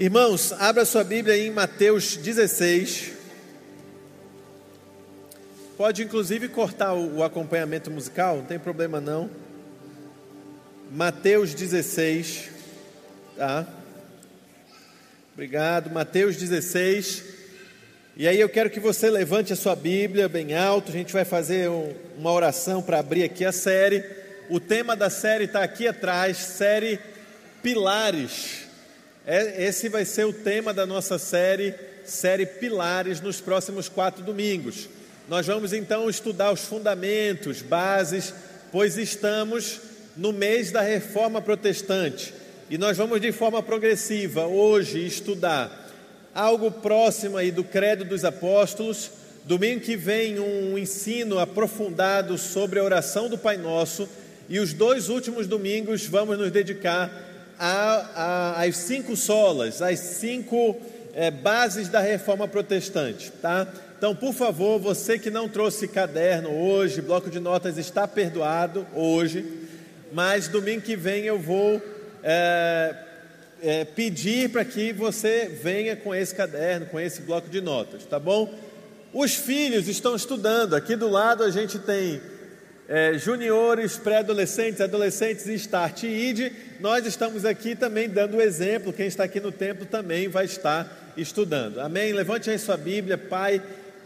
Irmãos, abra sua Bíblia em Mateus 16. Pode inclusive cortar o, acompanhamento musical, não tem problema não. Mateus 16, tá? Obrigado. Mateus 16. E aí eu quero que você levante a sua Bíblia bem alto. A gente vai fazer um, uma oração para abrir aqui a série. O tema da série está aqui atrás, série Pilares. É, esse vai ser o tema da nossa série, série Pilares, nos próximos quatro domingos. Nós vamos então estudar os fundamentos, bases, pois estamos no mês da reforma protestante e nós vamos de forma progressiva hoje estudar algo próximo aí do Credo dos Apóstolos. Domingo que vem, um ensino aprofundado sobre a oração do Pai Nosso. E os dois últimos domingos vamos nos dedicar a, a, as cinco solas, as cinco é, bases da reforma protestante, tá? Então, por favor, você que não trouxe caderno hoje, bloco de notas está perdoado hoje, mas domingo que vem eu vou é, é, pedir para que você venha com esse caderno, com esse bloco de notas, tá bom? Os filhos estão estudando, aqui do lado a gente tem é, juniores, pré-adolescentes, adolescentes e Start ID, nós estamos aqui também dando exemplo. Quem está aqui no templo também vai estar estudando. Amém? Levante aí sua Bíblia, Pai.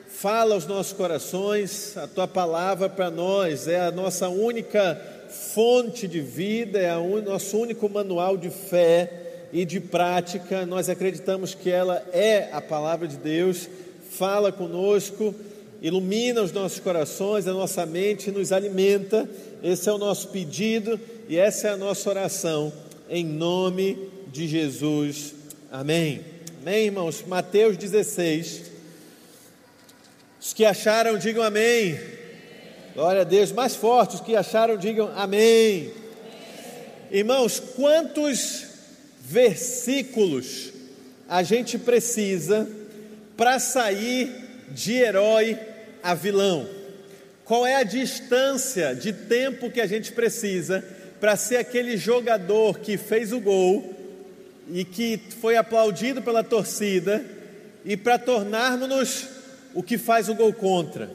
Fala aos nossos corações, a tua palavra para nós é a nossa única fonte de vida, é o nosso único manual de fé e de prática. Nós acreditamos que ela é a palavra de Deus. Fala conosco ilumina os nossos corações, a nossa mente, nos alimenta. Esse é o nosso pedido e essa é a nossa oração, em nome de Jesus. Amém. Amém, irmãos? Mateus 16. Os que acharam, digam amém. Glória a Deus. Mais forte, os que acharam, digam amém. Irmãos, quantos versículos a gente precisa para sair de herói a vilão? Qual é a distância de tempo que a gente precisa para ser aquele jogador que fez o gol e que foi aplaudido pela torcida e para tornarmos-nos o que faz o gol contra?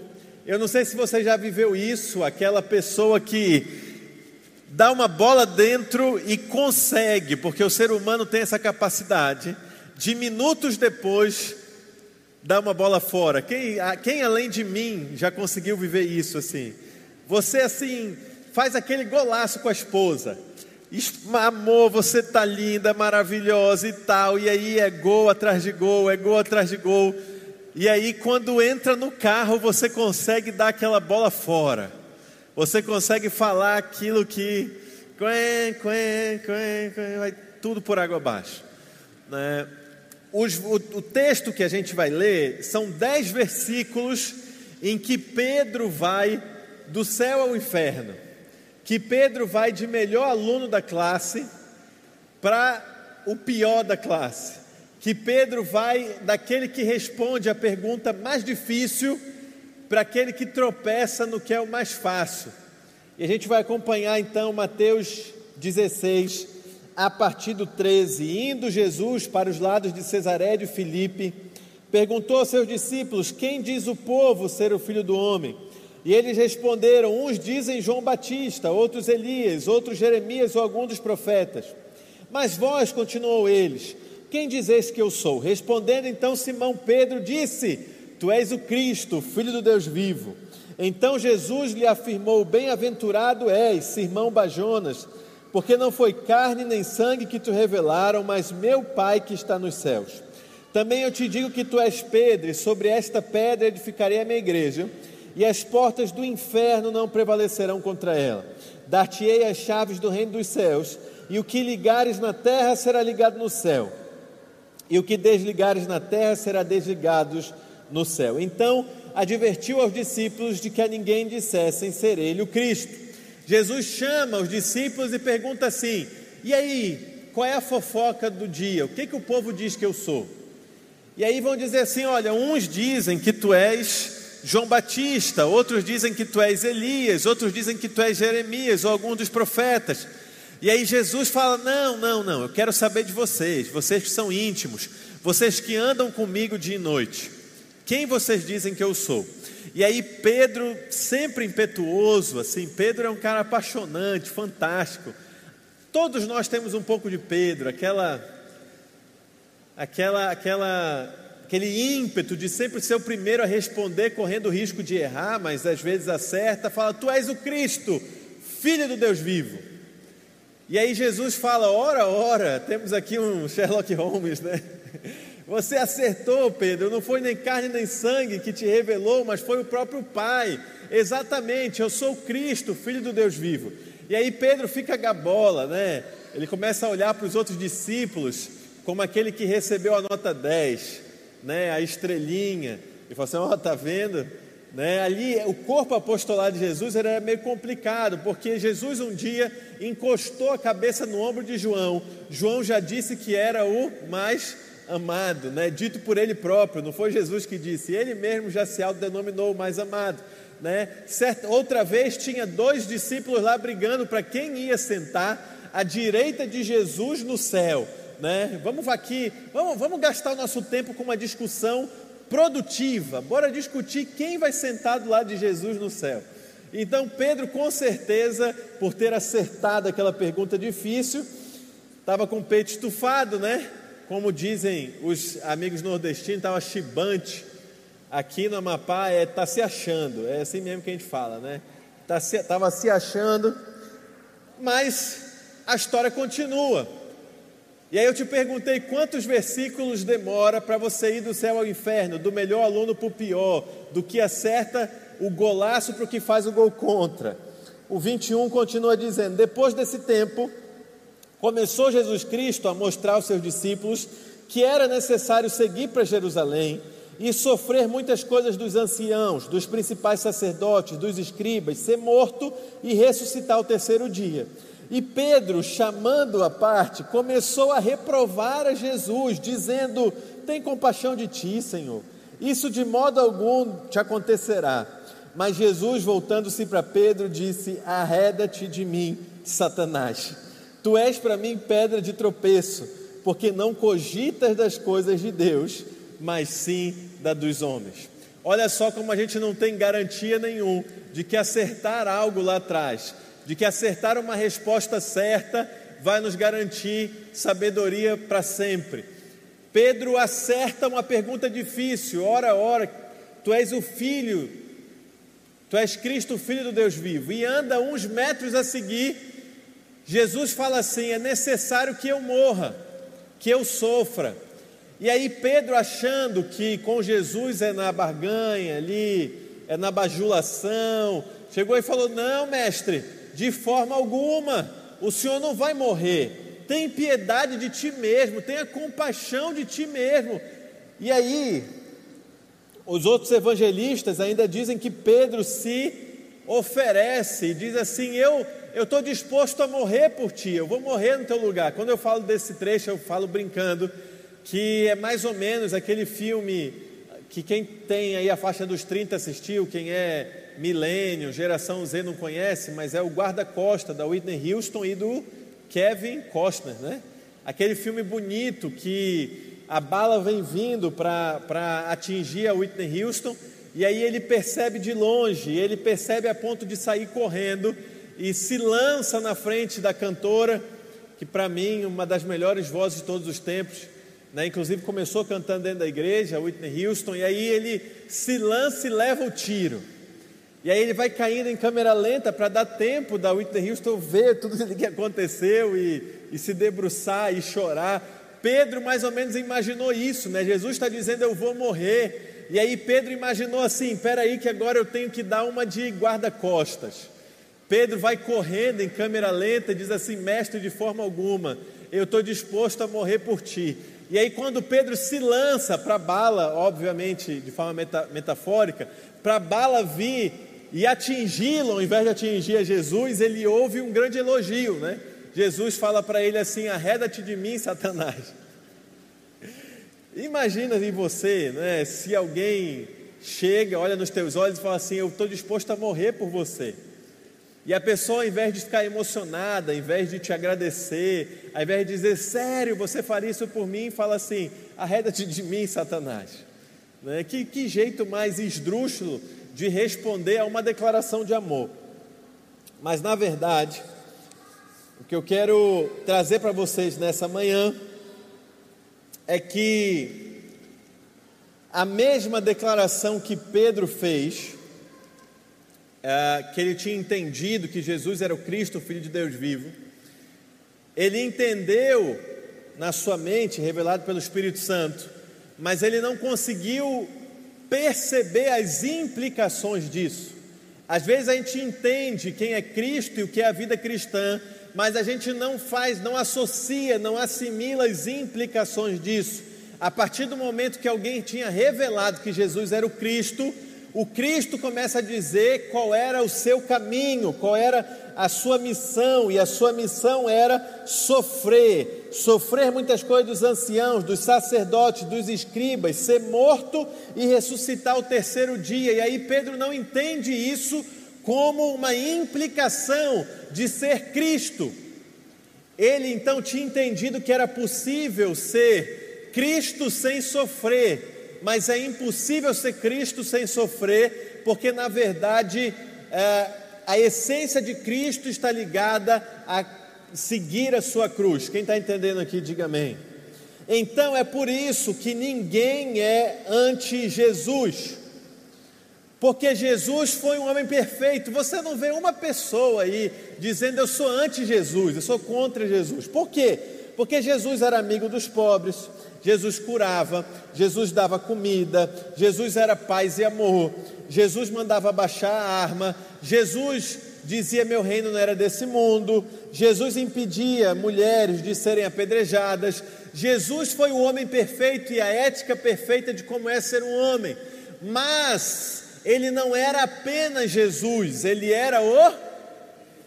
Eu não sei se você já viveu isso, aquela pessoa que dá uma bola dentro e consegue, porque o ser humano tem essa capacidade de minutos depois dar uma bola fora. Quem, quem além de mim já conseguiu viver isso assim? Você assim faz aquele golaço com a esposa. Amor, você tá linda, maravilhosa e tal. E aí é gol atrás de gol, é gol atrás de gol. E aí quando entra no carro, você consegue dar aquela bola fora. Você consegue falar aquilo que quen, quen, quen, vai tudo por água abaixo, né? Os, o, o texto que a gente vai ler são dez versículos em que Pedro vai do céu ao inferno, que Pedro vai de melhor aluno da classe para o pior da classe, que Pedro vai daquele que responde a pergunta mais difícil para aquele que tropeça no que é o mais fácil. E a gente vai acompanhar então Mateus 16, a partir do 13, indo Jesus para os lados de Cesaré de Filipe, perguntou aos seus discípulos: Quem diz o povo ser o filho do homem? E eles responderam: Uns dizem João Batista, outros Elias, outros Jeremias ou algum dos profetas. Mas vós, continuou eles, quem dizeis que eu sou? Respondendo então Simão Pedro, disse: Tu és o Cristo, filho do Deus vivo. Então Jesus lhe afirmou: Bem-aventurado és, Simão Bajonas porque não foi carne nem sangue que te revelaram, mas meu Pai que está nos céus. Também eu te digo que tu és Pedro, e sobre esta pedra edificarei a minha igreja, e as portas do inferno não prevalecerão contra ela. Dar-te-ei as chaves do reino dos céus, e o que ligares na terra será ligado no céu, e o que desligares na terra será desligado no céu. Então advertiu aos discípulos de que a ninguém dissessem ser ele o Cristo. Jesus chama os discípulos e pergunta assim: e aí, qual é a fofoca do dia? O que, que o povo diz que eu sou? E aí vão dizer assim: olha, uns dizem que tu és João Batista, outros dizem que tu és Elias, outros dizem que tu és Jeremias ou algum dos profetas. E aí Jesus fala: Não, não, não, eu quero saber de vocês, vocês que são íntimos, vocês que andam comigo dia e noite. Quem vocês dizem que eu sou? E aí Pedro, sempre impetuoso, assim, Pedro é um cara apaixonante, fantástico. Todos nós temos um pouco de Pedro, aquela aquela aquela aquele ímpeto de sempre ser o primeiro a responder, correndo o risco de errar, mas às vezes acerta, fala: "Tu és o Cristo, filho do Deus vivo". E aí Jesus fala: "Ora, ora, temos aqui um Sherlock Holmes, né? Você acertou, Pedro, não foi nem carne nem sangue que te revelou, mas foi o próprio Pai. Exatamente, eu sou Cristo, filho do Deus vivo. E aí Pedro fica gabola, né? Ele começa a olhar para os outros discípulos como aquele que recebeu a nota 10, né? A estrelinha. E fala assim: "Ó, oh, tá vendo? Né? Ali, o corpo apostolar de Jesus era meio complicado, porque Jesus um dia encostou a cabeça no ombro de João. João já disse que era o mais amado, né? dito por ele próprio, não foi Jesus que disse, ele mesmo já se autodenominou o mais amado. Né? Certa, outra vez tinha dois discípulos lá brigando para quem ia sentar à direita de Jesus no céu. Né? Vamos aqui, vamos, vamos gastar o nosso tempo com uma discussão produtiva, bora discutir quem vai sentar do lado de Jesus no céu. Então, Pedro, com certeza, por ter acertado aquela pergunta difícil, estava com o peito estufado, né? Como dizem os amigos nordestinos, estava chibante. Aqui no Amapá é tá se achando, é assim mesmo que a gente fala, né? Tá se, tava se achando, mas a história continua. E aí eu te perguntei quantos versículos demora para você ir do céu ao inferno, do melhor aluno para o pior, do que acerta o golaço para o que faz o gol contra. O 21 continua dizendo: depois desse tempo, Começou Jesus Cristo a mostrar aos seus discípulos que era necessário seguir para Jerusalém e sofrer muitas coisas dos anciãos, dos principais sacerdotes, dos escribas, ser morto e ressuscitar o terceiro dia. E Pedro, chamando a parte, começou a reprovar a Jesus, dizendo: Tem compaixão de ti, Senhor. Isso de modo algum te acontecerá. Mas Jesus, voltando-se para Pedro, disse: Arreda-te de mim, Satanás Tu és para mim pedra de tropeço, porque não cogitas das coisas de Deus, mas sim da dos homens. Olha só como a gente não tem garantia nenhum de que acertar algo lá atrás, de que acertar uma resposta certa vai nos garantir sabedoria para sempre. Pedro acerta uma pergunta difícil, ora, ora, tu és o filho, tu és Cristo, filho do Deus vivo, e anda uns metros a seguir Jesus fala assim: é necessário que eu morra, que eu sofra. E aí Pedro, achando que com Jesus é na barganha ali, é na bajulação, chegou e falou: Não, mestre, de forma alguma, o senhor não vai morrer. Tem piedade de ti mesmo, tenha compaixão de ti mesmo. E aí, os outros evangelistas ainda dizem que Pedro se oferece, diz assim: Eu eu estou disposto a morrer por ti, eu vou morrer no teu lugar. Quando eu falo desse trecho, eu falo brincando que é mais ou menos aquele filme que quem tem aí a faixa dos 30 assistiu, quem é milênio, geração Z não conhece, mas é o Guarda-Costa da Whitney Houston e do Kevin Costner, né? Aquele filme bonito que a bala vem vindo para atingir a Whitney Houston e aí ele percebe de longe, ele percebe a ponto de sair correndo e se lança na frente da cantora, que para mim uma das melhores vozes de todos os tempos, né? inclusive começou cantando dentro da igreja, Whitney Houston, e aí ele se lança e leva o tiro. E aí ele vai caindo em câmera lenta para dar tempo da Whitney Houston ver tudo o que aconteceu e, e se debruçar e chorar. Pedro mais ou menos imaginou isso, né? Jesus está dizendo eu vou morrer. E aí Pedro imaginou assim: peraí, que agora eu tenho que dar uma de guarda-costas. Pedro vai correndo em câmera lenta e diz assim: Mestre, de forma alguma, eu estou disposto a morrer por ti. E aí, quando Pedro se lança para a bala, obviamente de forma meta, metafórica, para a bala vir e atingi-lo, ao invés de atingir a Jesus, ele ouve um grande elogio, né? Jesus fala para ele assim: Arreda-te de mim, Satanás. Imagina em você, né? Se alguém chega, olha nos teus olhos e fala assim: Eu estou disposto a morrer por você. E a pessoa, ao invés de ficar emocionada, ao invés de te agradecer, ao invés de dizer, sério, você faria isso por mim, fala assim: arreda-te de mim, Satanás. Né? Que, que jeito mais esdrúxulo de responder a uma declaração de amor. Mas, na verdade, o que eu quero trazer para vocês nessa manhã é que a mesma declaração que Pedro fez, é, que ele tinha entendido que Jesus era o Cristo, o Filho de Deus vivo, ele entendeu na sua mente, revelado pelo Espírito Santo, mas ele não conseguiu perceber as implicações disso. Às vezes a gente entende quem é Cristo e o que é a vida cristã, mas a gente não faz, não associa, não assimila as implicações disso. A partir do momento que alguém tinha revelado que Jesus era o Cristo, o Cristo começa a dizer qual era o seu caminho, qual era a sua missão, e a sua missão era sofrer, sofrer muitas coisas dos anciãos, dos sacerdotes, dos escribas, ser morto e ressuscitar o terceiro dia. E aí Pedro não entende isso como uma implicação de ser Cristo. Ele então tinha entendido que era possível ser Cristo sem sofrer mas é impossível ser Cristo sem sofrer, porque na verdade é, a essência de Cristo está ligada a seguir a sua cruz. Quem está entendendo aqui, diga amém. Então é por isso que ninguém é anti-Jesus, porque Jesus foi um homem perfeito. Você não vê uma pessoa aí dizendo eu sou anti-Jesus, eu sou contra Jesus. Por quê? Porque Jesus era amigo dos pobres, Jesus curava, Jesus dava comida, Jesus era paz e amor, Jesus mandava baixar a arma, Jesus dizia: Meu reino não era desse mundo, Jesus impedia mulheres de serem apedrejadas, Jesus foi o homem perfeito e a ética perfeita de como é ser um homem, mas ele não era apenas Jesus, ele era o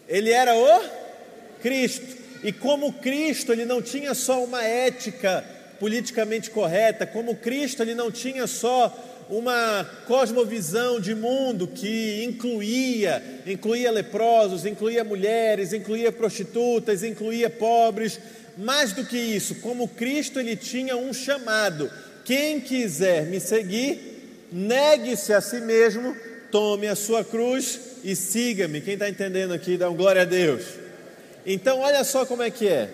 ele era o Cristo. E como Cristo, ele não tinha só uma ética politicamente correta, como Cristo ele não tinha só uma cosmovisão de mundo que incluía, incluía leprosos, incluía mulheres, incluía prostitutas, incluía pobres, mais do que isso, como Cristo ele tinha um chamado: quem quiser me seguir, negue-se a si mesmo, tome a sua cruz e siga-me. Quem está entendendo aqui, dá um glória a Deus. Então, olha só como é que é.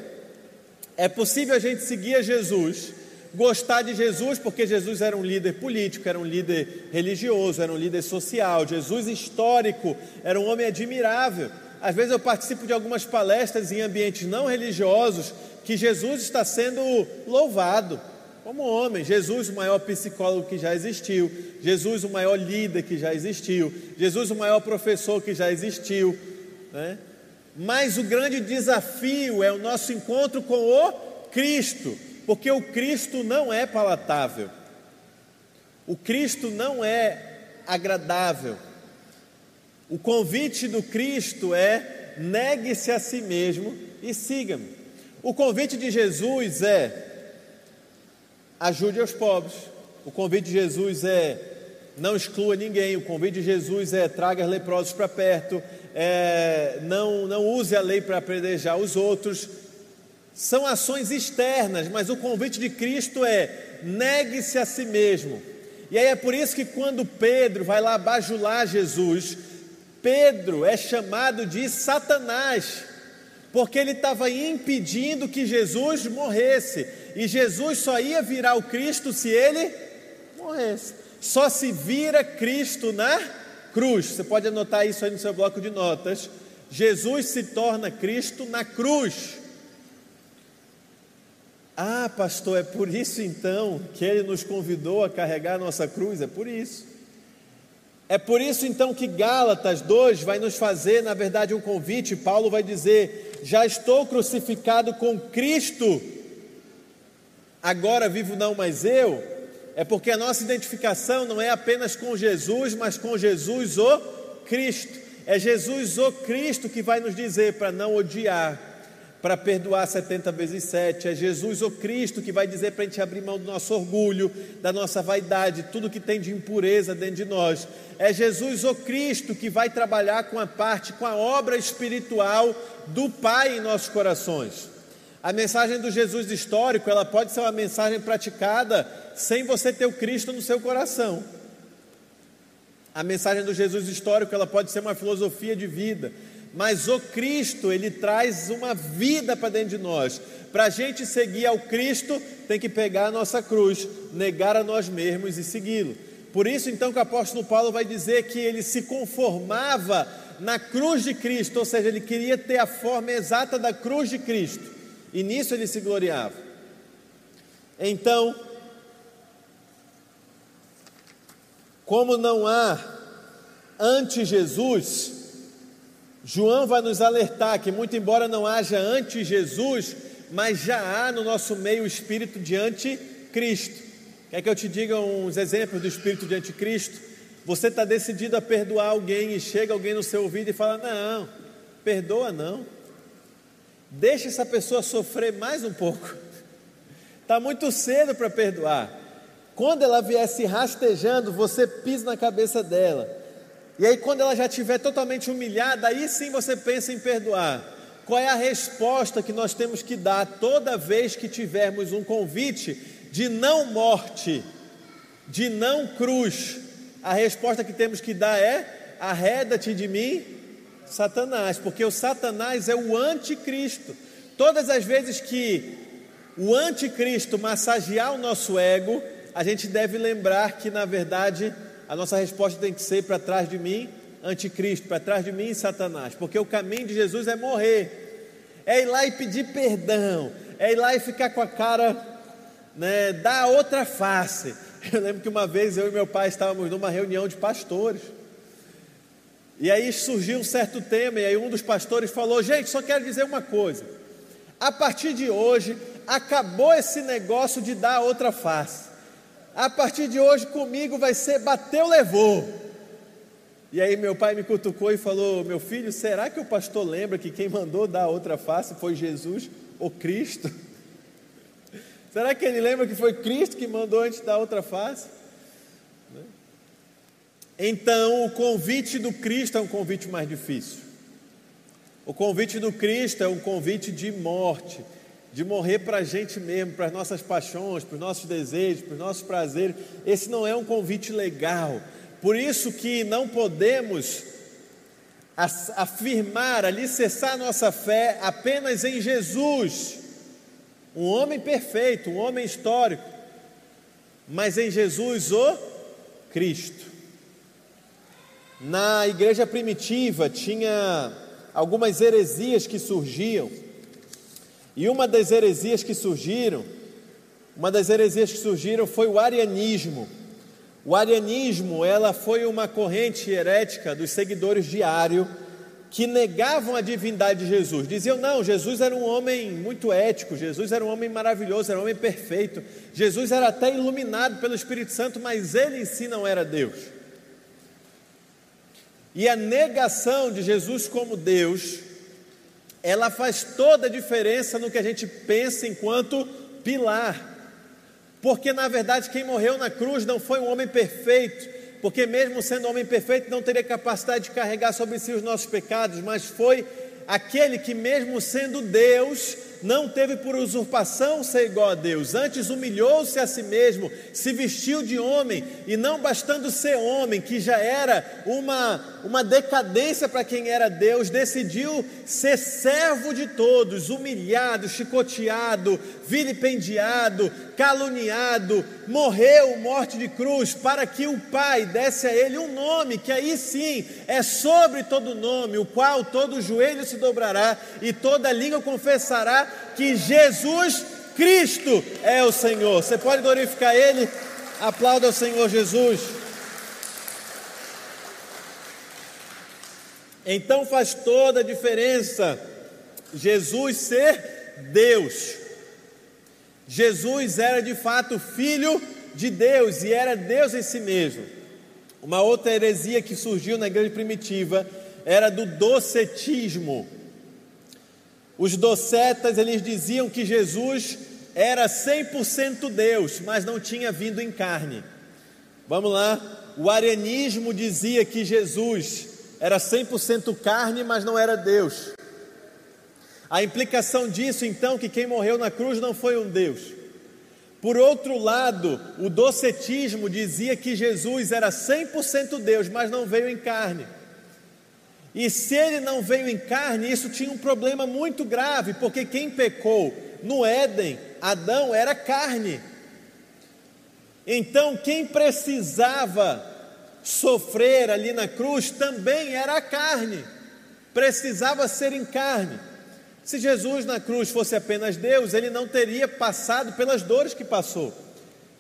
É possível a gente seguir a Jesus, gostar de Jesus, porque Jesus era um líder político, era um líder religioso, era um líder social. Jesus histórico, era um homem admirável. Às vezes eu participo de algumas palestras em ambientes não religiosos que Jesus está sendo louvado como homem. Jesus, o maior psicólogo que já existiu. Jesus, o maior líder que já existiu. Jesus, o maior professor que já existiu. Né? Mas o grande desafio é o nosso encontro com o Cristo, porque o Cristo não é palatável, o Cristo não é agradável. O convite do Cristo é: negue-se a si mesmo e siga-me. O convite de Jesus é: ajude os pobres. O convite de Jesus é: não exclua ninguém. O convite de Jesus é: traga os leprosos para perto é, não, não use a lei para apedrejar os outros. São ações externas, mas o convite de Cristo é: negue-se a si mesmo. E aí é por isso que quando Pedro vai lá bajular Jesus, Pedro é chamado de Satanás, porque ele estava impedindo que Jesus morresse, e Jesus só ia virar o Cristo se ele morresse. Só se vira Cristo na cruz. Você pode anotar isso aí no seu bloco de notas. Jesus se torna Cristo na cruz. Ah, pastor, é por isso então que ele nos convidou a carregar a nossa cruz? É por isso. É por isso então que Gálatas 2 vai nos fazer, na verdade, um convite. Paulo vai dizer: Já estou crucificado com Cristo, agora vivo não mais eu, é porque a nossa identificação não é apenas com Jesus, mas com Jesus o Cristo. É Jesus o Cristo que vai nos dizer para não odiar, para perdoar 70 vezes 7. É Jesus o Cristo que vai dizer para a gente abrir mão do nosso orgulho, da nossa vaidade, tudo que tem de impureza dentro de nós. É Jesus o Cristo que vai trabalhar com a parte, com a obra espiritual do Pai em nossos corações. A mensagem do Jesus histórico, ela pode ser uma mensagem praticada sem você ter o Cristo no seu coração. A mensagem do Jesus histórico, ela pode ser uma filosofia de vida, mas o Cristo, ele traz uma vida para dentro de nós. Para a gente seguir ao Cristo, tem que pegar a nossa cruz, negar a nós mesmos e segui-lo. Por isso, então, que o apóstolo Paulo vai dizer que ele se conformava na cruz de Cristo, ou seja, ele queria ter a forma exata da cruz de Cristo, e nisso ele se gloriava. Então, como não há anti-Jesus, João vai nos alertar que, muito embora não haja anti-Jesus, mas já há no nosso meio o espírito de anticristo. Quer que eu te diga uns exemplos do espírito de anticristo? Você está decidido a perdoar alguém e chega alguém no seu ouvido e fala: Não, perdoa não. Deixa essa pessoa sofrer mais um pouco. Está muito cedo para perdoar. Quando ela vier se rastejando, você pisa na cabeça dela. E aí, quando ela já estiver totalmente humilhada, aí sim você pensa em perdoar. Qual é a resposta que nós temos que dar toda vez que tivermos um convite de não morte, de não cruz? A resposta que temos que dar é: arreda-te de mim, Satanás, porque o Satanás é o anticristo. Todas as vezes que o anticristo massagear o nosso ego, a gente deve lembrar que, na verdade, a nossa resposta tem que ser para trás de mim, anticristo, para trás de mim, Satanás, porque o caminho de Jesus é morrer, é ir lá e pedir perdão, é ir lá e ficar com a cara, né, dar outra face. Eu lembro que uma vez eu e meu pai estávamos numa reunião de pastores, e aí surgiu um certo tema, e aí um dos pastores falou: Gente, só quero dizer uma coisa, a partir de hoje, acabou esse negócio de dar outra face a partir de hoje comigo vai ser bateu, levou. E aí meu pai me cutucou e falou: Meu filho, será que o pastor lembra que quem mandou dar outra face foi Jesus, o Cristo? Será que ele lembra que foi Cristo que mandou antes dar outra face? Então, o convite do Cristo é um convite mais difícil. O convite do Cristo é um convite de morte, de morrer para a gente mesmo, para as nossas paixões, para os nossos desejos, para os nossos prazeres. Esse não é um convite legal. Por isso que não podemos afirmar, alicerçar nossa fé apenas em Jesus, um homem perfeito, um homem histórico, mas em Jesus o Cristo. Na igreja primitiva tinha algumas heresias que surgiam, e uma das heresias que surgiram, uma das heresias que surgiram foi o arianismo. O arianismo, ela foi uma corrente herética dos seguidores de Ario que negavam a divindade de Jesus. Diziam: "Não, Jesus era um homem muito ético, Jesus era um homem maravilhoso, era um homem perfeito. Jesus era até iluminado pelo Espírito Santo, mas ele em si não era Deus." E a negação de Jesus como Deus ela faz toda a diferença no que a gente pensa enquanto pilar. Porque na verdade quem morreu na cruz não foi um homem perfeito, porque mesmo sendo homem perfeito não teria capacidade de carregar sobre si os nossos pecados, mas foi aquele que mesmo sendo Deus, não teve por usurpação ser igual a Deus, antes humilhou-se a si mesmo, se vestiu de homem, e não bastando ser homem, que já era uma, uma decadência para quem era Deus, decidiu ser servo de todos, humilhado, chicoteado, vilipendiado, caluniado, morreu morte de cruz, para que o Pai desse a ele um nome, que aí sim é sobre todo nome, o qual todo joelho se dobrará e toda língua confessará que Jesus Cristo é o Senhor. Você pode glorificar Ele? Aplauda o Senhor Jesus. Então faz toda a diferença Jesus ser Deus. Jesus era de fato filho de Deus e era Deus em si mesmo. Uma outra heresia que surgiu na igreja primitiva era do docetismo. Os docetas, eles diziam que Jesus era 100% Deus, mas não tinha vindo em carne. Vamos lá, o arianismo dizia que Jesus era 100% carne, mas não era Deus. A implicação disso, então, que quem morreu na cruz não foi um Deus. Por outro lado, o docetismo dizia que Jesus era 100% Deus, mas não veio em carne. E se ele não veio em carne, isso tinha um problema muito grave, porque quem pecou no Éden, Adão, era carne. Então, quem precisava sofrer ali na cruz também era a carne, precisava ser em carne. Se Jesus na cruz fosse apenas Deus, ele não teria passado pelas dores que passou.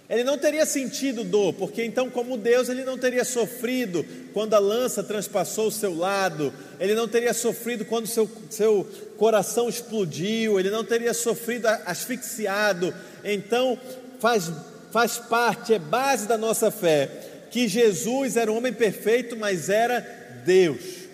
Ele não teria sentido dor, porque então, como Deus, ele não teria sofrido quando a lança transpassou o seu lado, ele não teria sofrido quando seu, seu coração explodiu, ele não teria sofrido asfixiado. Então, faz, faz parte, é base da nossa fé, que Jesus era um homem perfeito, mas era Deus.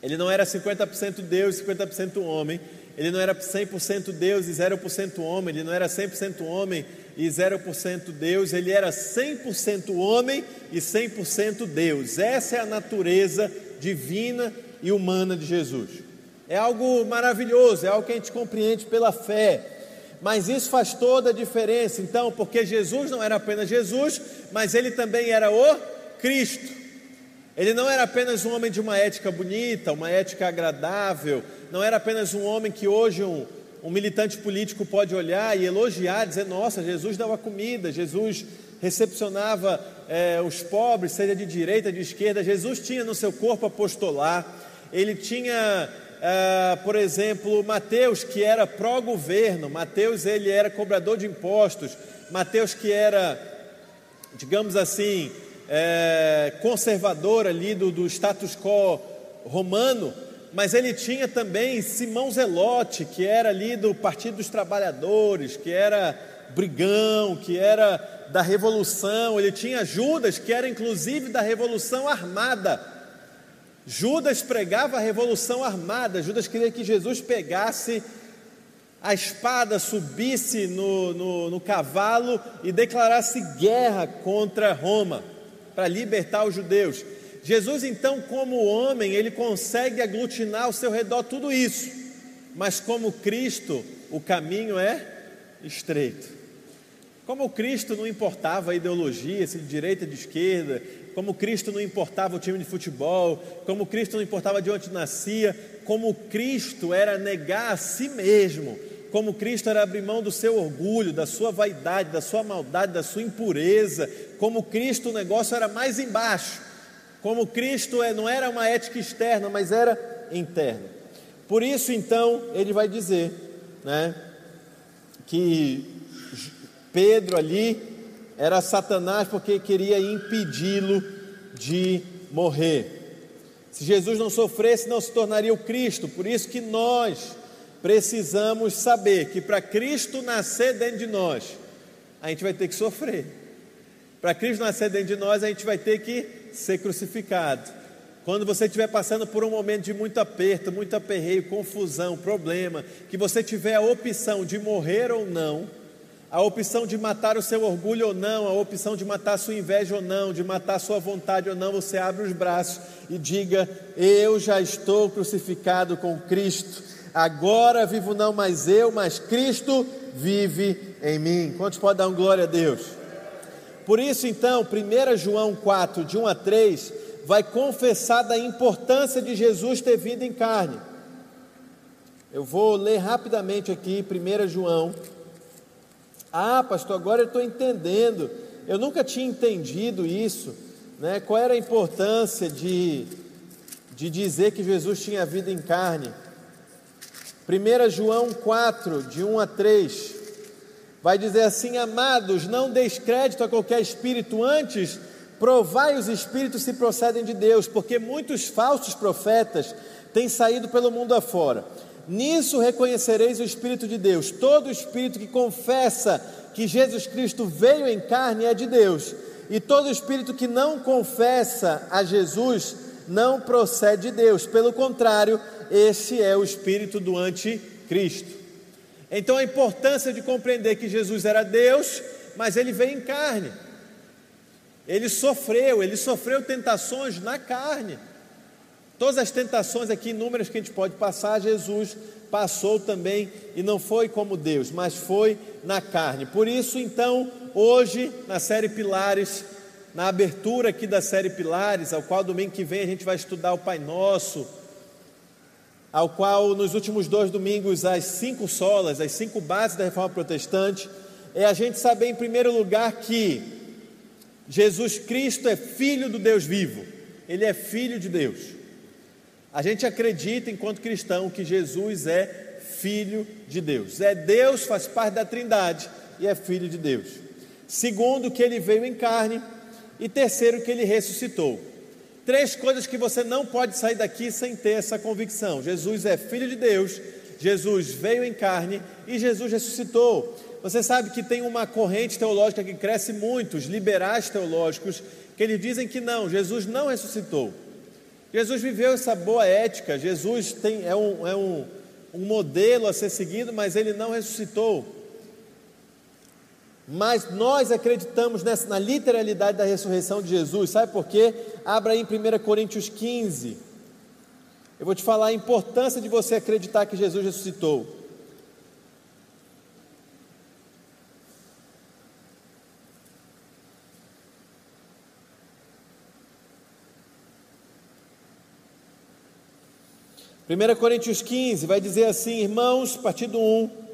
Ele não era 50% Deus e 50% homem. Ele não era 100% Deus e 0% homem. Ele não era 100% homem e 0% Deus. Ele era 100% homem e 100% Deus. Essa é a natureza divina e humana de Jesus. É algo maravilhoso, é algo que a gente compreende pela fé. Mas isso faz toda a diferença, então, porque Jesus não era apenas Jesus, mas ele também era o Cristo. Ele não era apenas um homem de uma ética bonita, uma ética agradável, não era apenas um homem que hoje um, um militante político pode olhar e elogiar, dizer: Nossa, Jesus dava comida, Jesus recepcionava é, os pobres, seja de direita, de esquerda. Jesus tinha no seu corpo apostolar, ele tinha, é, por exemplo, Mateus, que era pró-governo, Mateus ele era cobrador de impostos, Mateus que era, digamos assim, é, conservador ali do, do status quo romano, mas ele tinha também Simão Zelote, que era ali do Partido dos Trabalhadores, que era brigão, que era da Revolução, ele tinha Judas, que era inclusive da Revolução Armada. Judas pregava a Revolução Armada, Judas queria que Jesus pegasse a espada, subisse no, no, no cavalo e declarasse guerra contra Roma para libertar os judeus. Jesus, então, como homem, ele consegue aglutinar ao seu redor tudo isso, mas como Cristo, o caminho é estreito. Como Cristo não importava a ideologia, se de direita, de esquerda, como Cristo não importava o time de futebol, como Cristo não importava de onde nascia, como Cristo era negar a si mesmo, como Cristo era abrir mão do seu orgulho, da sua vaidade, da sua maldade, da sua impureza, como Cristo o negócio era mais embaixo, como Cristo é, não era uma ética externa, mas era interna. Por isso, então, ele vai dizer né, que Pedro ali era Satanás porque queria impedi-lo de morrer. Se Jesus não sofresse, não se tornaria o Cristo. Por isso que nós precisamos saber que para Cristo nascer dentro de nós, a gente vai ter que sofrer. Para Cristo nascer dentro de nós, a gente vai ter que ser crucificado. Quando você estiver passando por um momento de muito aperto, muito aperreio, confusão, problema, que você tiver a opção de morrer ou não, a opção de matar o seu orgulho ou não, a opção de matar a sua inveja ou não, de matar a sua vontade ou não, você abre os braços e diga: Eu já estou crucificado com Cristo. Agora vivo não mais eu, mas Cristo vive em mim. Quantos podem dar um glória a Deus? Por isso, então, 1 João 4, de 1 a 3, vai confessar da importância de Jesus ter vindo em carne. Eu vou ler rapidamente aqui, 1 João. Ah, pastor, agora eu estou entendendo. Eu nunca tinha entendido isso. Né? Qual era a importância de, de dizer que Jesus tinha vindo em carne? 1 João 4, de 1 a 3 vai dizer assim: Amados, não deis crédito a qualquer espírito, antes provai os espíritos se procedem de Deus, porque muitos falsos profetas têm saído pelo mundo afora. Nisso reconhecereis o Espírito de Deus. Todo espírito que confessa que Jesus Cristo veio em carne é de Deus, e todo espírito que não confessa a Jesus não procede de Deus. Pelo contrário, esse é o espírito do anticristo. Então a importância de compreender que Jesus era Deus, mas ele veio em carne. Ele sofreu, ele sofreu tentações na carne. Todas as tentações aqui, inúmeras que a gente pode passar, Jesus passou também e não foi como Deus, mas foi na carne. Por isso, então, hoje, na série Pilares, na abertura aqui da série Pilares, ao qual domingo que vem a gente vai estudar o Pai Nosso, ao qual nos últimos dois domingos as cinco solas, as cinco bases da reforma protestante, é a gente saber, em primeiro lugar, que Jesus Cristo é filho do Deus vivo, ele é filho de Deus. A gente acredita, enquanto cristão, que Jesus é filho de Deus. É Deus, faz parte da Trindade e é filho de Deus. Segundo, que ele veio em carne. E terceiro, que ele ressuscitou. Três coisas que você não pode sair daqui sem ter essa convicção: Jesus é filho de Deus, Jesus veio em carne e Jesus ressuscitou. Você sabe que tem uma corrente teológica que cresce muito, os liberais teológicos, que eles dizem que não, Jesus não ressuscitou. Jesus viveu essa boa ética, Jesus tem, é, um, é um, um modelo a ser seguido, mas ele não ressuscitou. Mas nós acreditamos nessa, na literalidade da ressurreição de Jesus, sabe por quê? Abra aí em 1 Coríntios 15. Eu vou te falar a importância de você acreditar que Jesus ressuscitou. 1 Coríntios 15 vai dizer assim, irmãos, partido 1: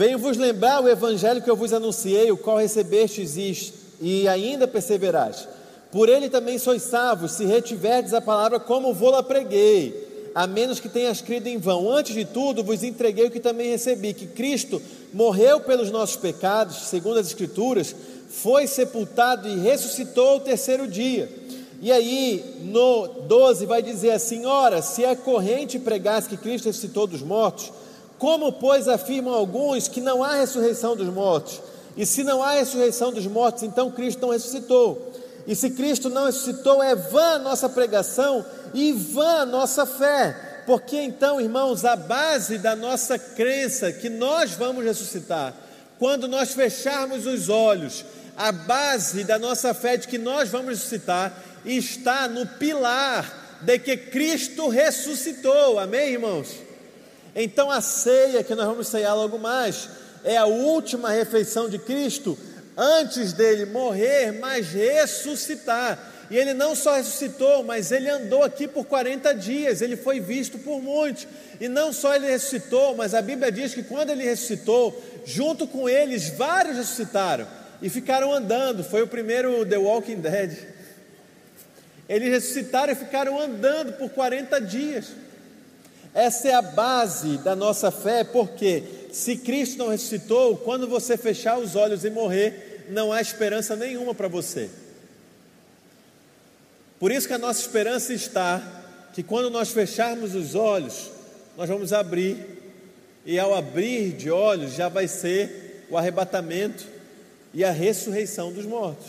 Venho-vos lembrar o evangelho que eu vos anunciei, o qual recebestes e ainda perseverais. Por ele também sois salvos, se retiverdes a palavra como vou-la preguei, a menos que tenhas crido em vão. Antes de tudo, vos entreguei o que também recebi: que Cristo morreu pelos nossos pecados, segundo as Escrituras, foi sepultado e ressuscitou o terceiro dia e aí, no 12, vai dizer assim: Ora, se é corrente pregasse que Cristo ressuscitou dos mortos, como, pois, afirmam alguns que não há ressurreição dos mortos? E se não há ressurreição dos mortos, então Cristo não ressuscitou. E se Cristo não ressuscitou, é vã a nossa pregação e vã a nossa fé. Porque então, irmãos, a base da nossa crença que nós vamos ressuscitar, quando nós fecharmos os olhos, a base da nossa fé de que nós vamos ressuscitar está no pilar de que Cristo ressuscitou, amém, irmãos? Então a ceia que nós vamos ceiar logo mais é a última refeição de Cristo antes dele morrer, mas ressuscitar. E ele não só ressuscitou, mas ele andou aqui por 40 dias, ele foi visto por muitos. E não só ele ressuscitou, mas a Bíblia diz que quando ele ressuscitou, junto com eles, vários ressuscitaram e ficaram andando. Foi o primeiro The Walking Dead. Eles ressuscitaram e ficaram andando por 40 dias. Essa é a base da nossa fé, porque se Cristo não ressuscitou, quando você fechar os olhos e morrer, não há esperança nenhuma para você. Por isso que a nossa esperança está que quando nós fecharmos os olhos, nós vamos abrir, e ao abrir de olhos já vai ser o arrebatamento e a ressurreição dos mortos.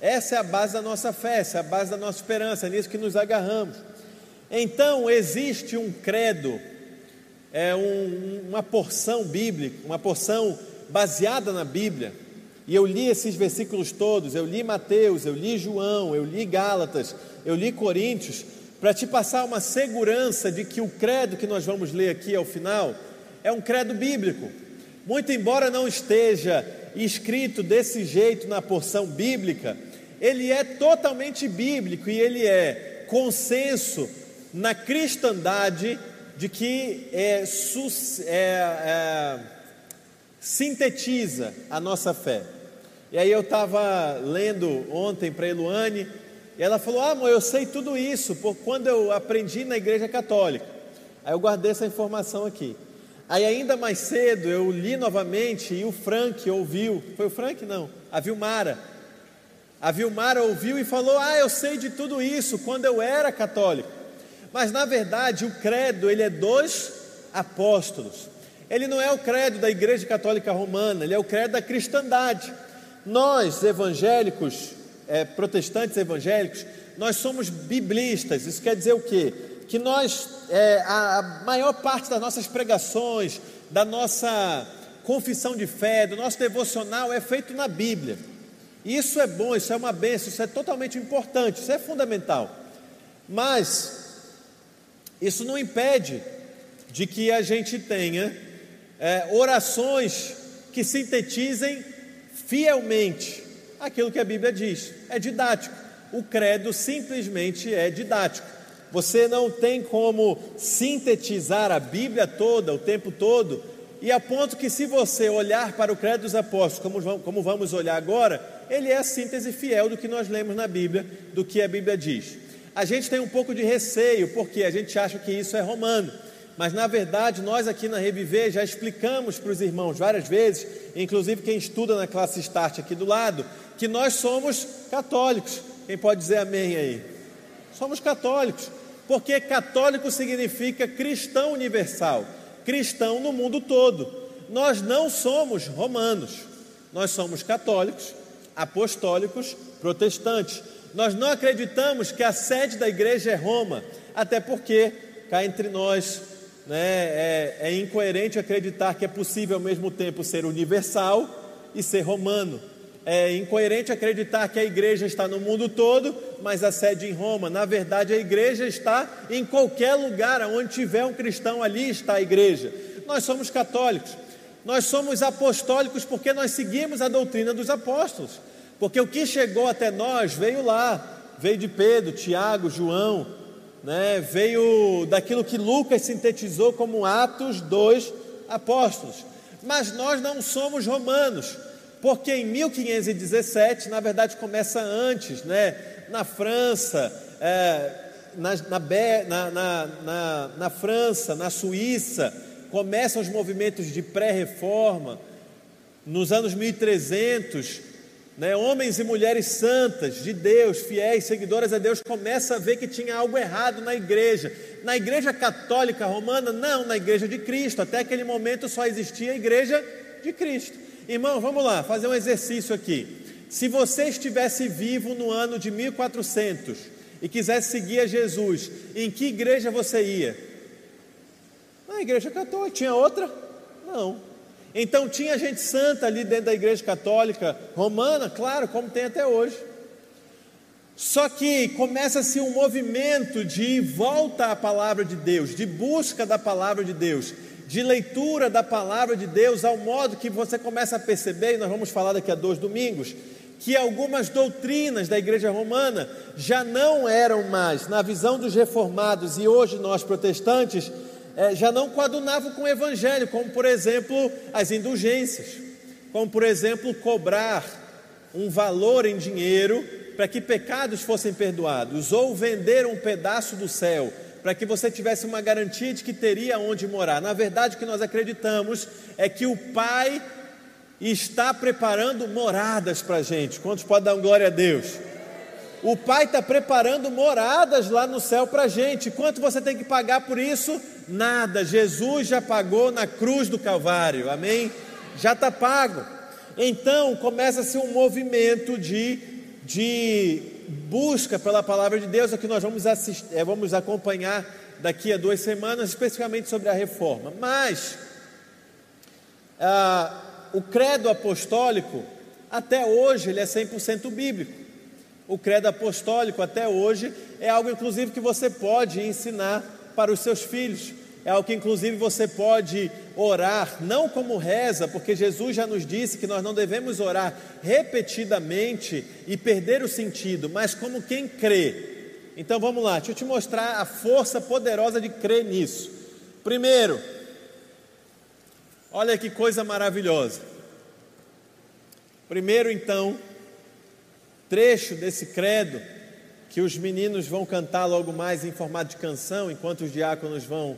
Essa é a base da nossa fé, essa é a base da nossa esperança, é nisso que nos agarramos. Então, existe um credo, é um, uma porção bíblica, uma porção baseada na Bíblia, e eu li esses versículos todos, eu li Mateus, eu li João, eu li Gálatas, eu li Coríntios, para te passar uma segurança de que o credo que nós vamos ler aqui ao final é um credo bíblico. Muito embora não esteja escrito desse jeito na porção bíblica, ele é totalmente bíblico e ele é consenso na cristandade de que é, é, é, sintetiza a nossa fé. E aí eu estava lendo ontem para a Eluane, e ela falou: Ah, amor, eu sei tudo isso, por quando eu aprendi na igreja católica. Aí eu guardei essa informação aqui. Aí ainda mais cedo eu li novamente e o Frank ouviu. Foi o Frank? Não, a Vilmara. A Vilmara ouviu e falou: Ah, eu sei de tudo isso quando eu era católico. Mas na verdade o credo ele é dos apóstolos. Ele não é o credo da Igreja Católica Romana, ele é o credo da cristandade. Nós, evangélicos, é, protestantes evangélicos, nós somos biblistas. Isso quer dizer o quê? que nós, é, a, a maior parte das nossas pregações, da nossa confissão de fé, do nosso devocional é feito na Bíblia. Isso é bom, isso é uma benção, isso é totalmente importante, isso é fundamental. Mas isso não impede de que a gente tenha é, orações que sintetizem fielmente aquilo que a Bíblia diz. É didático. O credo simplesmente é didático. Você não tem como sintetizar a Bíblia toda, o tempo todo, e a ponto que, se você olhar para o credo dos apóstolos, como, como vamos olhar agora, ele é a síntese fiel do que nós lemos na Bíblia, do que a Bíblia diz. A gente tem um pouco de receio, porque a gente acha que isso é romano. Mas na verdade, nós aqui na Reviver já explicamos para os irmãos várias vezes, inclusive quem estuda na classe Start aqui do lado, que nós somos católicos. Quem pode dizer amém aí? Somos católicos, porque católico significa cristão universal, cristão no mundo todo. Nós não somos romanos, nós somos católicos, apostólicos, protestantes. Nós não acreditamos que a sede da igreja é Roma, até porque cá entre nós né, é, é incoerente acreditar que é possível ao mesmo tempo ser universal e ser romano. É incoerente acreditar que a igreja está no mundo todo, mas a sede em Roma. Na verdade, a igreja está em qualquer lugar, onde tiver um cristão, ali está a igreja. Nós somos católicos, nós somos apostólicos porque nós seguimos a doutrina dos apóstolos. Porque o que chegou até nós veio lá, veio de Pedro, Tiago, João, né, veio daquilo que Lucas sintetizou como Atos dos Apóstolos. Mas nós não somos romanos, porque em 1517, na verdade começa antes, né, na França, é, na, na, na, na, França, na Suíça, começam os movimentos de pré-reforma. Nos anos 1300, né, homens e mulheres santas de Deus, fiéis, seguidoras a Deus, começa a ver que tinha algo errado na igreja. Na igreja católica romana, não, na igreja de Cristo. Até aquele momento só existia a igreja de Cristo. Irmão, vamos lá, fazer um exercício aqui. Se você estivesse vivo no ano de 1400 e quisesse seguir a Jesus, em que igreja você ia? Na igreja católica. Tinha outra? Não. Então tinha gente santa ali dentro da igreja católica romana, claro, como tem até hoje. Só que começa-se um movimento de volta à palavra de Deus, de busca da palavra de Deus, de leitura da palavra de Deus, ao modo que você começa a perceber, e nós vamos falar daqui a dois domingos, que algumas doutrinas da igreja romana já não eram mais, na visão dos reformados e hoje nós protestantes, é, já não coadunavam com o evangelho, como por exemplo as indulgências, como por exemplo cobrar um valor em dinheiro para que pecados fossem perdoados, ou vender um pedaço do céu para que você tivesse uma garantia de que teria onde morar. Na verdade, o que nós acreditamos é que o Pai está preparando moradas para a gente. Quantos podem dar glória a Deus? O Pai está preparando moradas lá no céu para a gente. Quanto você tem que pagar por isso? Nada. Jesus já pagou na cruz do Calvário. Amém? Já está pago. Então começa-se um movimento de, de busca pela palavra de Deus, é que nós vamos, assistir, é, vamos acompanhar daqui a duas semanas, especificamente sobre a reforma. Mas ah, o credo apostólico, até hoje, ele é 100% bíblico. O credo apostólico até hoje é algo, inclusive, que você pode ensinar para os seus filhos. É algo que, inclusive, você pode orar, não como reza, porque Jesus já nos disse que nós não devemos orar repetidamente e perder o sentido, mas como quem crê. Então vamos lá, deixa eu te mostrar a força poderosa de crer nisso. Primeiro, olha que coisa maravilhosa. Primeiro, então, trecho desse credo que os meninos vão cantar logo mais em formato de canção, enquanto os diáconos vão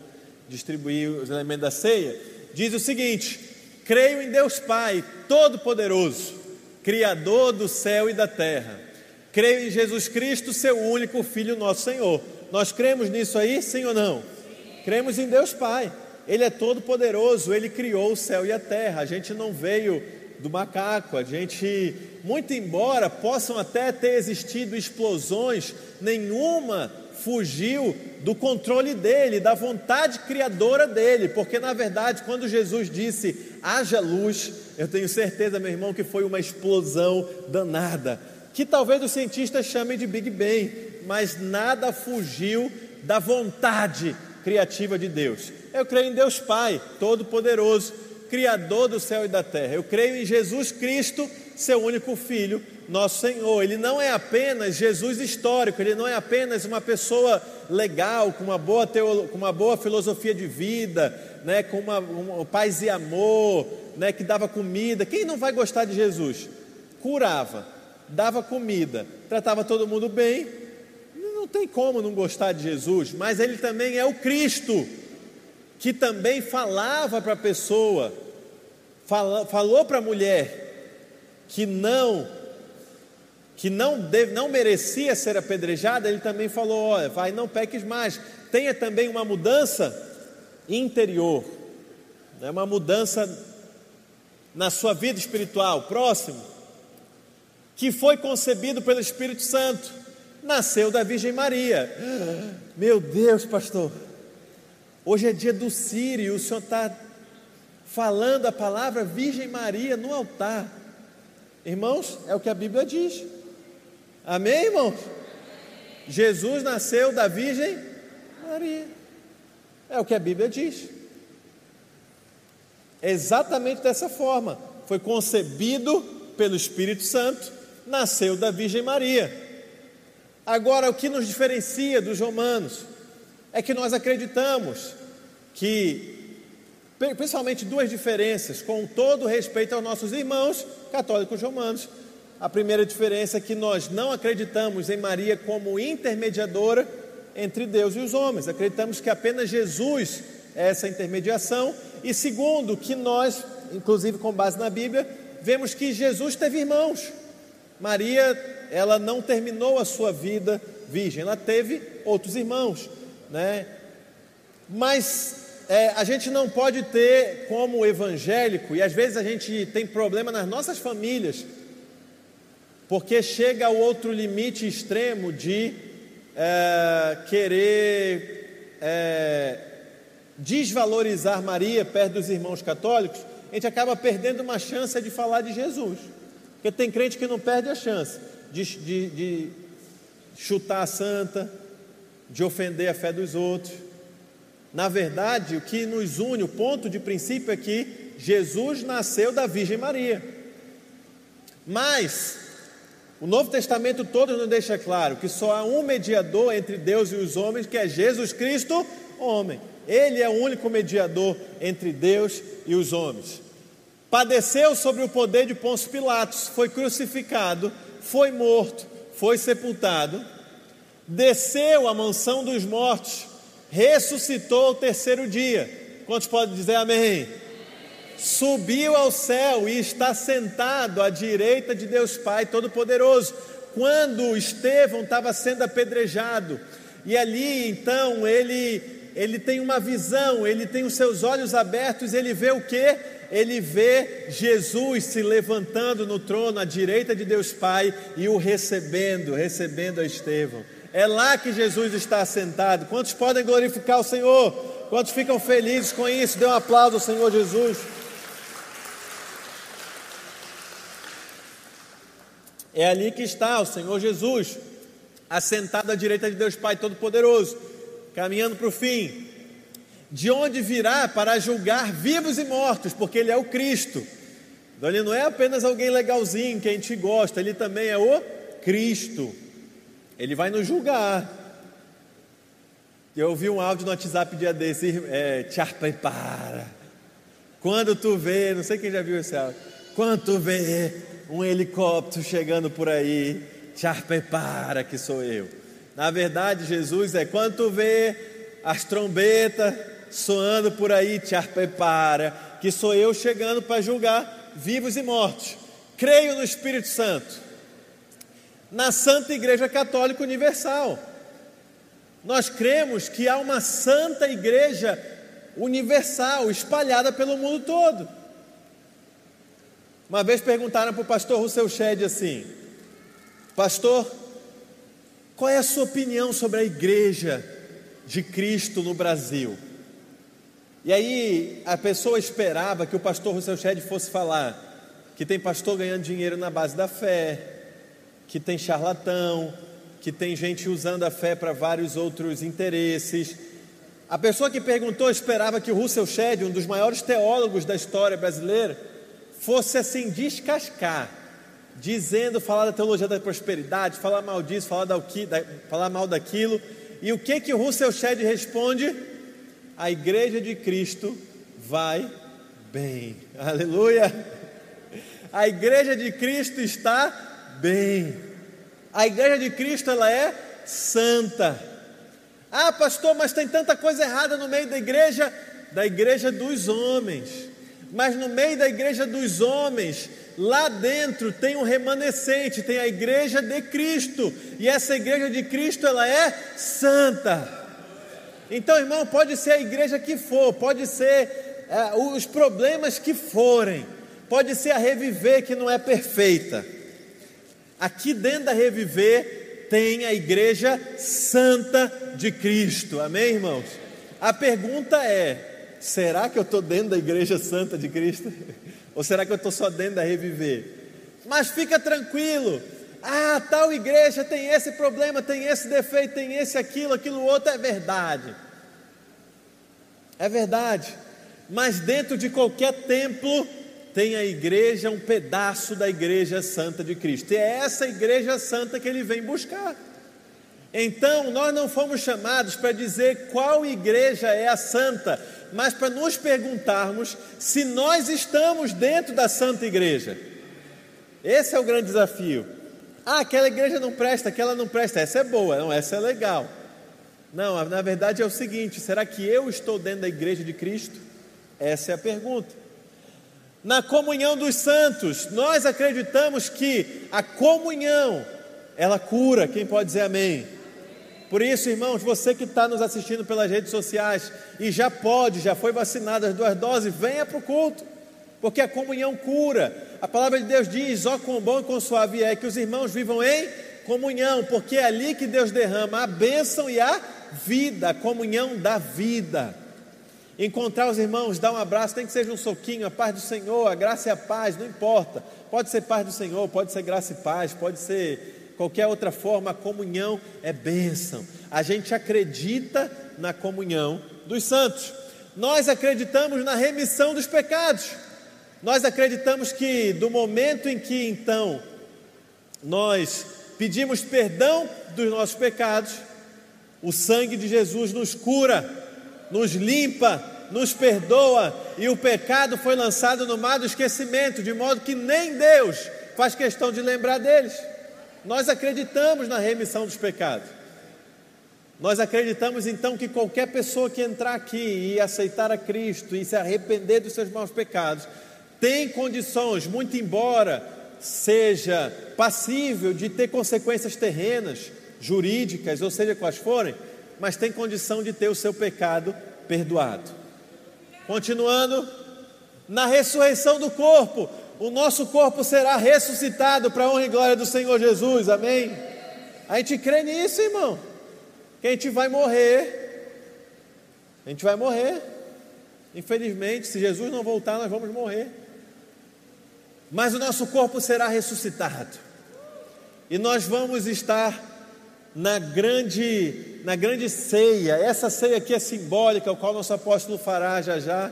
distribuir os elementos da ceia, diz o seguinte: Creio em Deus Pai, Todo-Poderoso, Criador do céu e da terra. Creio em Jesus Cristo, seu único Filho, nosso Senhor. Nós cremos nisso aí, sim ou não? Cremos em Deus Pai. Ele é todo-poderoso, ele criou o céu e a terra. A gente não veio do macaco. A gente, muito embora possam até ter existido explosões, nenhuma fugiu do controle dele, da vontade criadora dele, porque na verdade, quando Jesus disse haja luz, eu tenho certeza, meu irmão, que foi uma explosão danada, que talvez os cientistas chamem de Big Bang, mas nada fugiu da vontade criativa de Deus. Eu creio em Deus Pai, Todo-Poderoso, Criador do céu e da terra. Eu creio em Jesus Cristo, seu único Filho, nosso Senhor. Ele não é apenas Jesus histórico, ele não é apenas uma pessoa legal, com uma boa, teolo, com uma boa filosofia de vida, né, com uma, uma paz e amor, né, que dava comida. Quem não vai gostar de Jesus? Curava, dava comida, tratava todo mundo bem. Não tem como não gostar de Jesus, mas ele também é o Cristo, que também falava para a pessoa, falou para a mulher que não que não, deve, não merecia ser apedrejada, ele também falou: olha, vai, não peques mais. Tenha também uma mudança interior, né, uma mudança na sua vida espiritual. Próximo, que foi concebido pelo Espírito Santo, nasceu da Virgem Maria. Meu Deus, pastor, hoje é dia do Sírio, o senhor está falando a palavra Virgem Maria no altar. Irmãos, é o que a Bíblia diz. Amém, irmãos? Jesus nasceu da Virgem Maria. É o que a Bíblia diz. Exatamente dessa forma. Foi concebido pelo Espírito Santo, nasceu da Virgem Maria. Agora, o que nos diferencia dos romanos é que nós acreditamos que, principalmente duas diferenças, com todo respeito aos nossos irmãos católicos romanos, a primeira diferença é que nós não acreditamos em Maria como intermediadora entre Deus e os homens, acreditamos que apenas Jesus é essa intermediação, e segundo, que nós, inclusive com base na Bíblia, vemos que Jesus teve irmãos. Maria, ela não terminou a sua vida virgem, ela teve outros irmãos, né? Mas é, a gente não pode ter como evangélico, e às vezes a gente tem problema nas nossas famílias, porque chega ao outro limite extremo de é, querer é, desvalorizar Maria perto dos irmãos católicos, a gente acaba perdendo uma chance de falar de Jesus. Porque tem crente que não perde a chance de, de, de chutar a santa, de ofender a fé dos outros. Na verdade, o que nos une, o ponto de princípio é que Jesus nasceu da Virgem Maria. Mas o Novo Testamento todo nos deixa claro que só há um mediador entre Deus e os homens, que é Jesus Cristo, homem. Ele é o único mediador entre Deus e os homens. Padeceu sobre o poder de Pôncio Pilatos, foi crucificado, foi morto, foi sepultado, desceu à mansão dos mortos, ressuscitou ao terceiro dia. Quantos podem dizer amém? subiu ao céu e está sentado à direita de Deus Pai Todo-Poderoso. Quando Estevão estava sendo apedrejado, e ali então ele, ele tem uma visão, ele tem os seus olhos abertos, ele vê o que? Ele vê Jesus se levantando no trono à direita de Deus Pai e o recebendo, recebendo a Estevão. É lá que Jesus está sentado. Quantos podem glorificar o Senhor? Quantos ficam felizes com isso? Dê um aplauso ao Senhor Jesus. É ali que está o Senhor Jesus, assentado à direita de Deus Pai Todo-Poderoso, caminhando para o fim. De onde virá para julgar vivos e mortos, porque Ele é o Cristo. Então, Ele não é apenas alguém legalzinho que a gente gosta, Ele também é o Cristo. Ele vai nos julgar. Eu ouvi um áudio no WhatsApp dia desse, é, te prepara. Quando tu vê, não sei quem já viu esse áudio, quando tu vê um helicóptero chegando por aí, te prepara que sou eu. Na verdade, Jesus é quando tu vê as trombetas soando por aí, te prepara que sou eu chegando para julgar vivos e mortos. Creio no Espírito Santo, na Santa Igreja Católica Universal. Nós cremos que há uma Santa Igreja Universal espalhada pelo mundo todo. Uma vez perguntaram para o pastor Rousseau Shedd assim: Pastor, qual é a sua opinião sobre a igreja de Cristo no Brasil. E aí a pessoa esperava que o pastor Rousseau Shedd fosse falar que tem pastor ganhando dinheiro na base da fé, que tem charlatão, que tem gente usando a fé para vários outros interesses. A pessoa que perguntou esperava que o Russell Shedd, um dos maiores teólogos da história brasileira, fosse assim descascar, dizendo, falar da teologia da prosperidade, falar mal disso, falar, da, falar mal daquilo. E o que que o Russell Shedd responde? A igreja de Cristo vai bem. Aleluia! A igreja de Cristo está bem. A igreja de Cristo ela é santa. Ah, pastor, mas tem tanta coisa errada no meio da igreja, da igreja dos homens. Mas no meio da igreja dos homens, lá dentro tem um remanescente, tem a igreja de Cristo. E essa igreja de Cristo ela é santa. Então, irmão, pode ser a igreja que for, pode ser é, os problemas que forem pode ser a reviver que não é perfeita. Aqui dentro da reviver tem a igreja santa de Cristo, amém, irmãos? A pergunta é: será que eu estou dentro da igreja santa de Cristo? Ou será que eu estou só dentro da reviver? Mas fica tranquilo, ah, tal igreja tem esse problema, tem esse defeito, tem esse, aquilo, aquilo outro, é verdade. É verdade. Mas dentro de qualquer templo tem a igreja, um pedaço da igreja santa de Cristo. E é essa igreja santa que ele vem buscar. Então, nós não fomos chamados para dizer qual igreja é a santa, mas para nos perguntarmos se nós estamos dentro da santa igreja. Esse é o grande desafio. Ah, aquela igreja não presta, aquela não presta, essa é boa, não, essa é legal. Não, na verdade é o seguinte: será que eu estou dentro da igreja de Cristo? Essa é a pergunta na comunhão dos santos. Nós acreditamos que a comunhão, ela cura. Quem pode dizer amém? Por isso, irmãos, você que está nos assistindo pelas redes sociais e já pode, já foi vacinado as duas doses, venha para o culto, porque a comunhão cura. A palavra de Deus diz: ó, quão bom e quão suave é que os irmãos vivam em comunhão, porque é ali que Deus derrama a bênção e a vida, a comunhão da vida. Encontrar os irmãos, dar um abraço, tem que ser um soquinho, a paz do Senhor, a graça e a paz, não importa. Pode ser paz do Senhor, pode ser graça e paz, pode ser qualquer outra forma, a comunhão é bênção. A gente acredita na comunhão dos santos. Nós acreditamos na remissão dos pecados. Nós acreditamos que do momento em que então nós pedimos perdão dos nossos pecados, o sangue de Jesus nos cura nos limpa, nos perdoa e o pecado foi lançado no mar do esquecimento, de modo que nem Deus faz questão de lembrar deles. Nós acreditamos na remissão dos pecados. Nós acreditamos então que qualquer pessoa que entrar aqui e aceitar a Cristo e se arrepender dos seus maus pecados, tem condições, muito embora seja passível de ter consequências terrenas, jurídicas, ou seja, quais forem, mas tem condição de ter o seu pecado perdoado. Continuando, na ressurreição do corpo, o nosso corpo será ressuscitado para a honra e glória do Senhor Jesus, amém? A gente crê nisso, irmão, que a gente vai morrer, a gente vai morrer, infelizmente, se Jesus não voltar, nós vamos morrer, mas o nosso corpo será ressuscitado, e nós vamos estar na grande, na grande ceia. Essa ceia aqui é simbólica, o qual nosso apóstolo fará já já.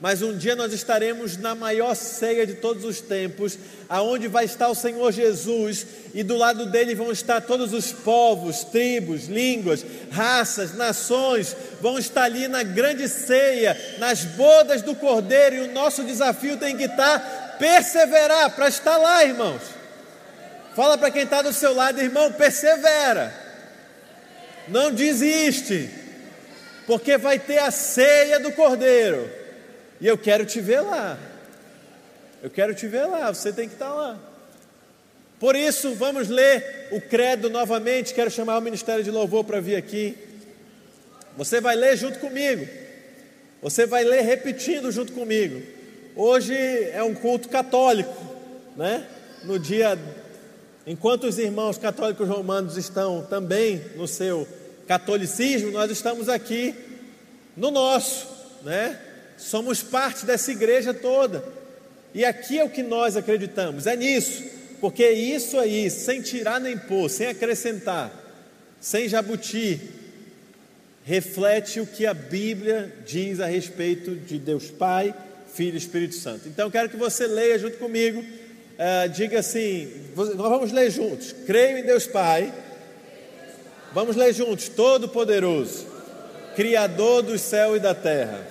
Mas um dia nós estaremos na maior ceia de todos os tempos, aonde vai estar o Senhor Jesus e do lado dele vão estar todos os povos, tribos, línguas, raças, nações, vão estar ali na grande ceia, nas bodas do Cordeiro, e o nosso desafio tem que estar perseverar para estar lá, irmãos. Fala para quem está do seu lado, irmão, persevera. Não desiste. Porque vai ter a ceia do Cordeiro. E eu quero te ver lá. Eu quero te ver lá, você tem que estar tá lá. Por isso, vamos ler o credo novamente. Quero chamar o Ministério de Louvor para vir aqui. Você vai ler junto comigo. Você vai ler repetindo junto comigo. Hoje é um culto católico, né? No dia Enquanto os irmãos católicos romanos estão também no seu catolicismo, nós estamos aqui no nosso, né? Somos parte dessa igreja toda. E aqui é o que nós acreditamos, é nisso, porque isso aí, sem tirar nem pôr, sem acrescentar, sem jabuti, reflete o que a Bíblia diz a respeito de Deus Pai, Filho e Espírito Santo. Então, quero que você leia junto comigo, uh, diga assim: nós vamos ler juntos. Creio em Deus Pai, vamos ler juntos, Todo-Poderoso, Criador do céu e da terra.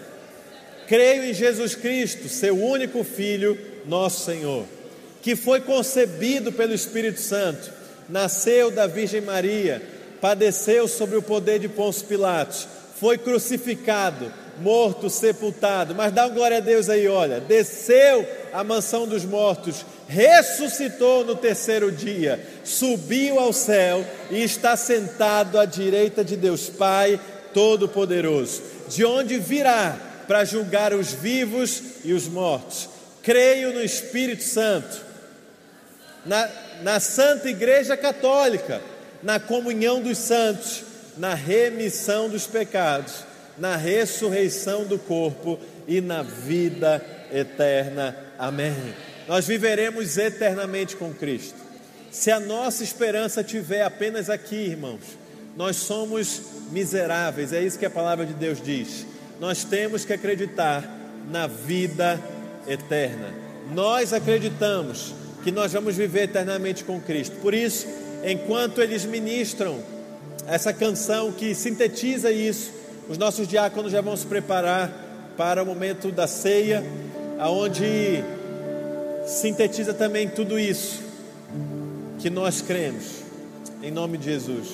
Creio em Jesus Cristo, seu único Filho, nosso Senhor, que foi concebido pelo Espírito Santo, nasceu da Virgem Maria, padeceu sobre o poder de Pôncio Pilatos, foi crucificado morto, sepultado. Mas dá glória a Deus aí, olha. Desceu à mansão dos mortos, ressuscitou no terceiro dia, subiu ao céu e está sentado à direita de Deus Pai Todo-Poderoso, de onde virá para julgar os vivos e os mortos. Creio no Espírito Santo, na, na Santa Igreja Católica, na comunhão dos santos, na remissão dos pecados na ressurreição do corpo e na vida eterna. Amém. Nós viveremos eternamente com Cristo. Se a nossa esperança tiver apenas aqui, irmãos, nós somos miseráveis, é isso que a palavra de Deus diz. Nós temos que acreditar na vida eterna. Nós acreditamos que nós vamos viver eternamente com Cristo. Por isso, enquanto eles ministram essa canção que sintetiza isso, os nossos diáconos já vão se preparar para o momento da ceia, aonde sintetiza também tudo isso que nós cremos. Em nome de Jesus.